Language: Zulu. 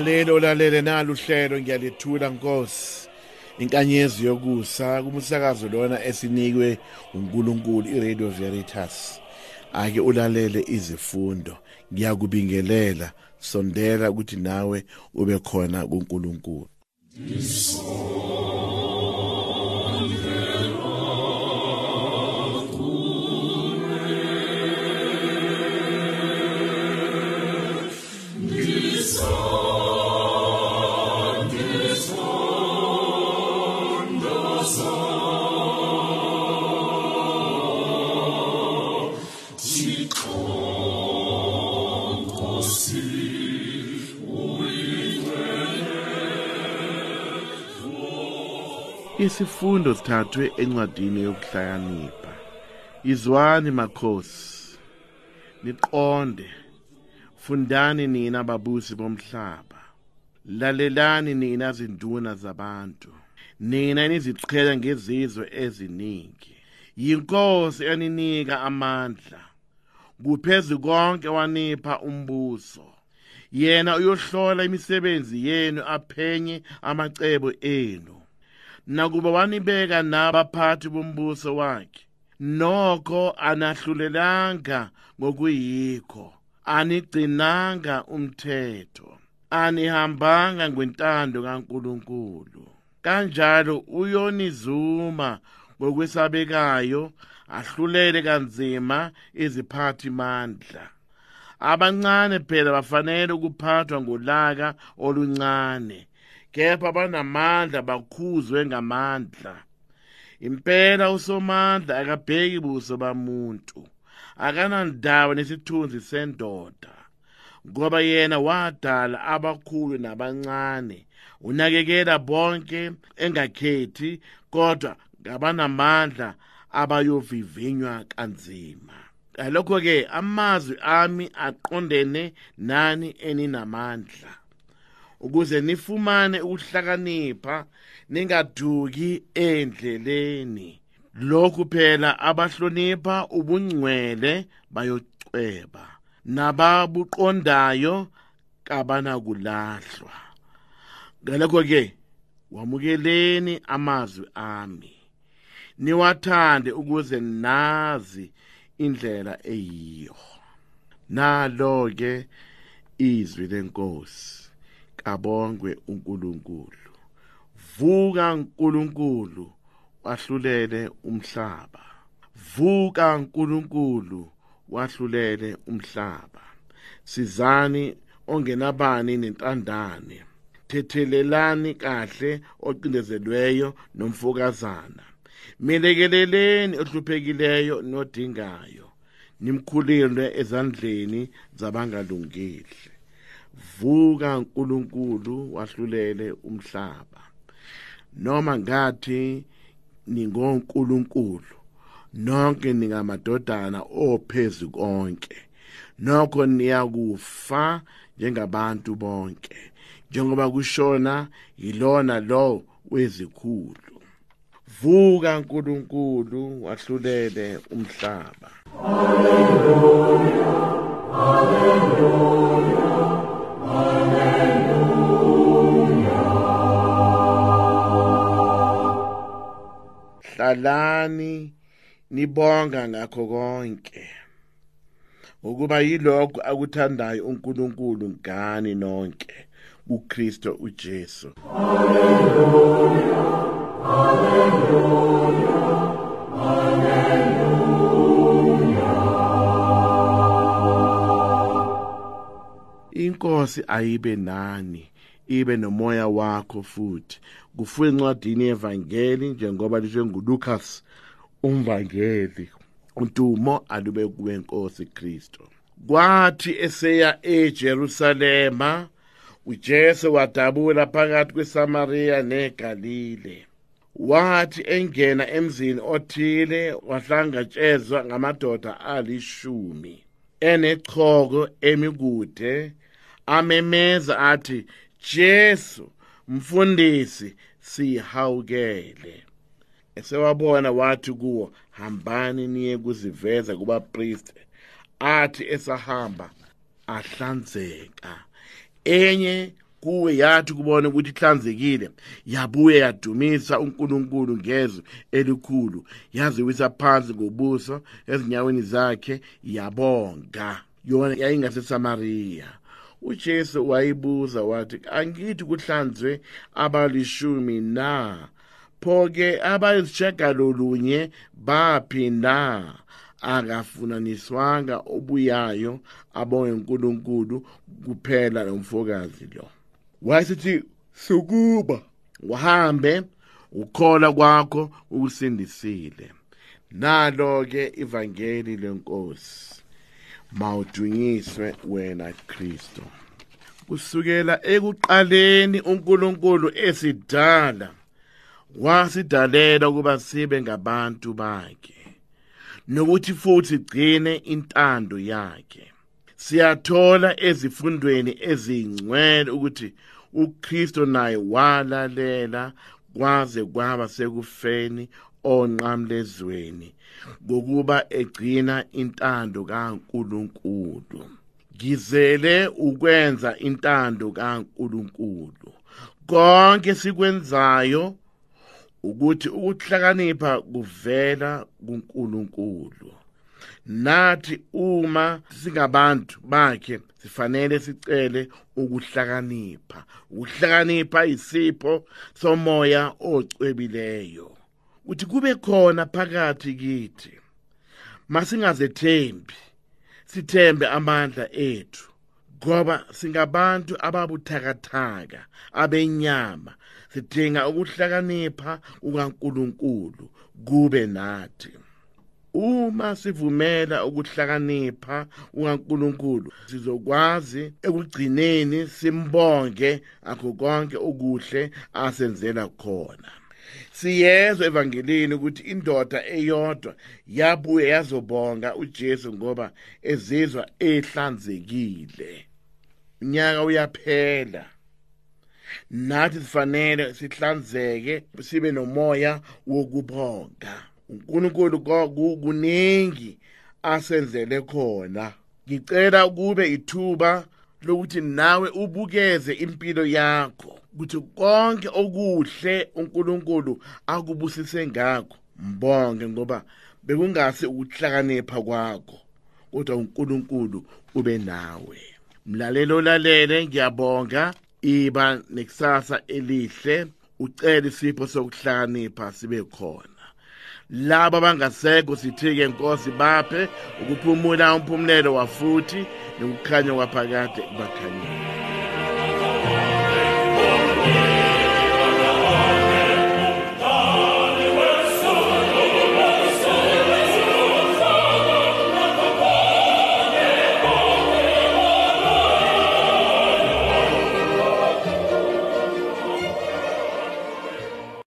mlalelo olalele nalo uhlelo ngiyalethula nkosi inkanyezi yokusa kumsakazo lona esinikwe uNkulunkulu iRadio Veritas. Ake ulalele izifundo ngiyakubingelela sondela ukuthi nawe ube khona kuNkulunkulu. Isifundo sithathwe encwadini yokuhlakanipha. Izwani makhosi. Niqonde. Fundani nina babusi bomhlaba. Lalelani nina zinduna zabantu. Nina niziqhela ngezizwe eziningi. Yinkosi eninika amandla. Kuphezulu konke wanipha umbuso. Yena uyohlola imisebenzi yenu aphenye amacebo enu. nakuba wanibeka nabaphathi bombuso wakhe nokho anahlulelanga ngokuyikho anigcinanga umthetho anihambanga ngwentando kaNkuluNkulu kanjalo uyonizuma ngokwesabekayo ahlulele kanzima iziphathi mandla abancane phela bafanele ukuphathwa ngolaka oluncane kepha banamandla bakhuzwe ngamandla. Impela usomandla akabheki buso bamuntu akanandawo nesithunzi sendoda ngoba yena wadala abakhulu nabancane unakekela bonke engakhethi kodwa ngabanamandla abayovivinywa kanzima. Ngalokho ke amazwi ami aqondene nani eninamandla. Ukuze nifumane ukuhlakanipha ningaduki endleleni. Lokhu phela abahlonipha ubungcwele bayocweba nababuqondayo kabanakulahlwa ngalokho ke wamukeleni amazwi ami. Niwathande ukuze nazi indlela eyiyo. Nalo ke izwi lenkosi kabongwe uNkulunkulu. Vuka uNkulunkulu wahlulele umhlaba. Vuka uNkulunkulu wahlulele umhlaba. Sizani ongenabani nentandane? Thethelelani kahle ocindezelweyo nomfokazana. Melekeleleni ohluphekileyo nodingayo. Nimkhulile ezandleni zabangalungile. Vuka uNkulunkulu wahlulele umhlaba. Noma ngathi ningonkulunkulu nonke ningamadodana ophezulu konke. Nokho niyakufa njengabantu bonke njengoba kushona yilona lo wezikhulu. Vuka uNkulunkulu wahlulele umhlaba. Haleluya haleluya hlalani nibonga ngakho konke. Ukuba yilokho akuthandayo uNkulunkulu ngani nonke uKristo uJesu. haleluya haleluya haleluya inkosi ayibe nani ibe nomoya wakho futhi. Kufuye encwadini yevangeli njengoba lisho nguLucas umvangeli untumo alube kuwe Nkosi Kristo kwathi eseya eJerusalema uJesu wadabula phakathi kweSamaria neGalile. Wathi engena emzini othile wahlangatshezwa ngamadoda alishumi enechoko emikude amemeza athi Jesu mfundisi sihawukele. Esewabona wathi kuwo hambani niye kuziveza kubapriest athi esahamba ahlanzeka. Enye kuwe yathi kubona ukuthi ihlanzekile yabuye yadumisa uNkulunkulu ngezwi elikhulu yaziwisa phansi ngobuso ezinyaweni zakhe yabonga. Yona yayingaseSamaria uJesu wayibuza wathi angithi kuhlanzwe abalishumi na? Phoke abayisishagalolunye baphi na? Akafunaniswanga obuyayo abonge uNkulunkulu kuphela lomfokazi lo. Wayesithi sukuba uhambe ukhola kwakho ukusindisile nalo ke ivangeli lenkosi mawudunyiswe wena Kristo kusukela ekuqaleni uNkulunkulu esidala wasidalela ukuba sibe ngabantu bakhe nokuthi futhi gcine intando yakhe. Siyathola ezifundweni ezingcwele ukuthi uKristo naye walalela kwaze kwaba sekufeni onqamlezweni ngokuba egcina intando kaNkuluNkulu. Ngizele ukwenza intando kaNkuluNkulu. Konke sikwenzayo ukuthi ukuhlakanipha kuvela kuNkulunkulu. Nathi uma singabantu bakhe sifanele sicele ukuhlakanipha. Ukuhlakanipha isipho somoya ocwebileyo. Uthi kube khona phakathi kithi masingazethembi sithembe amandla ethu ngoba singabantu ababuthakathaka abenyama. Sidinga ukuhlakanipha kukaNkuluNkulu kube nathi. Uma sivumela ukuhlakanipha uNkulunkulu sizokwazi ekugcineni simbonge akho konke okuhle asenzela khona. Siyezwa evangelini ukuthi indoda eyodwa yabuye yazobonga uJesu ngoba ezizwa ehlanzekile. Unyaka uyaphela. Nathi sifanele sihlanzeke sibe nomoya wokubonga. uNkulunkulu kuningi asenzele khona. Ngicela kube ithuba lokuthi nawe ubukeze impilo yakho ukuthi konke okuhle uNkulunkulu akubusise ngakho mbonge ngoba bekungase ukuhlakanipha kwakho kodwa uNkulunkulu ube nawe. Mlalelo lalele ngiyabonga. Iba nekusasa elihle. Ucela isipho sokuhlakanipha sibe khona. Laba abangasekho sithi-ke nkosi baphe ukuphumula umphumulelo wafuthi nokukhanya kwaphakade bakhanyeni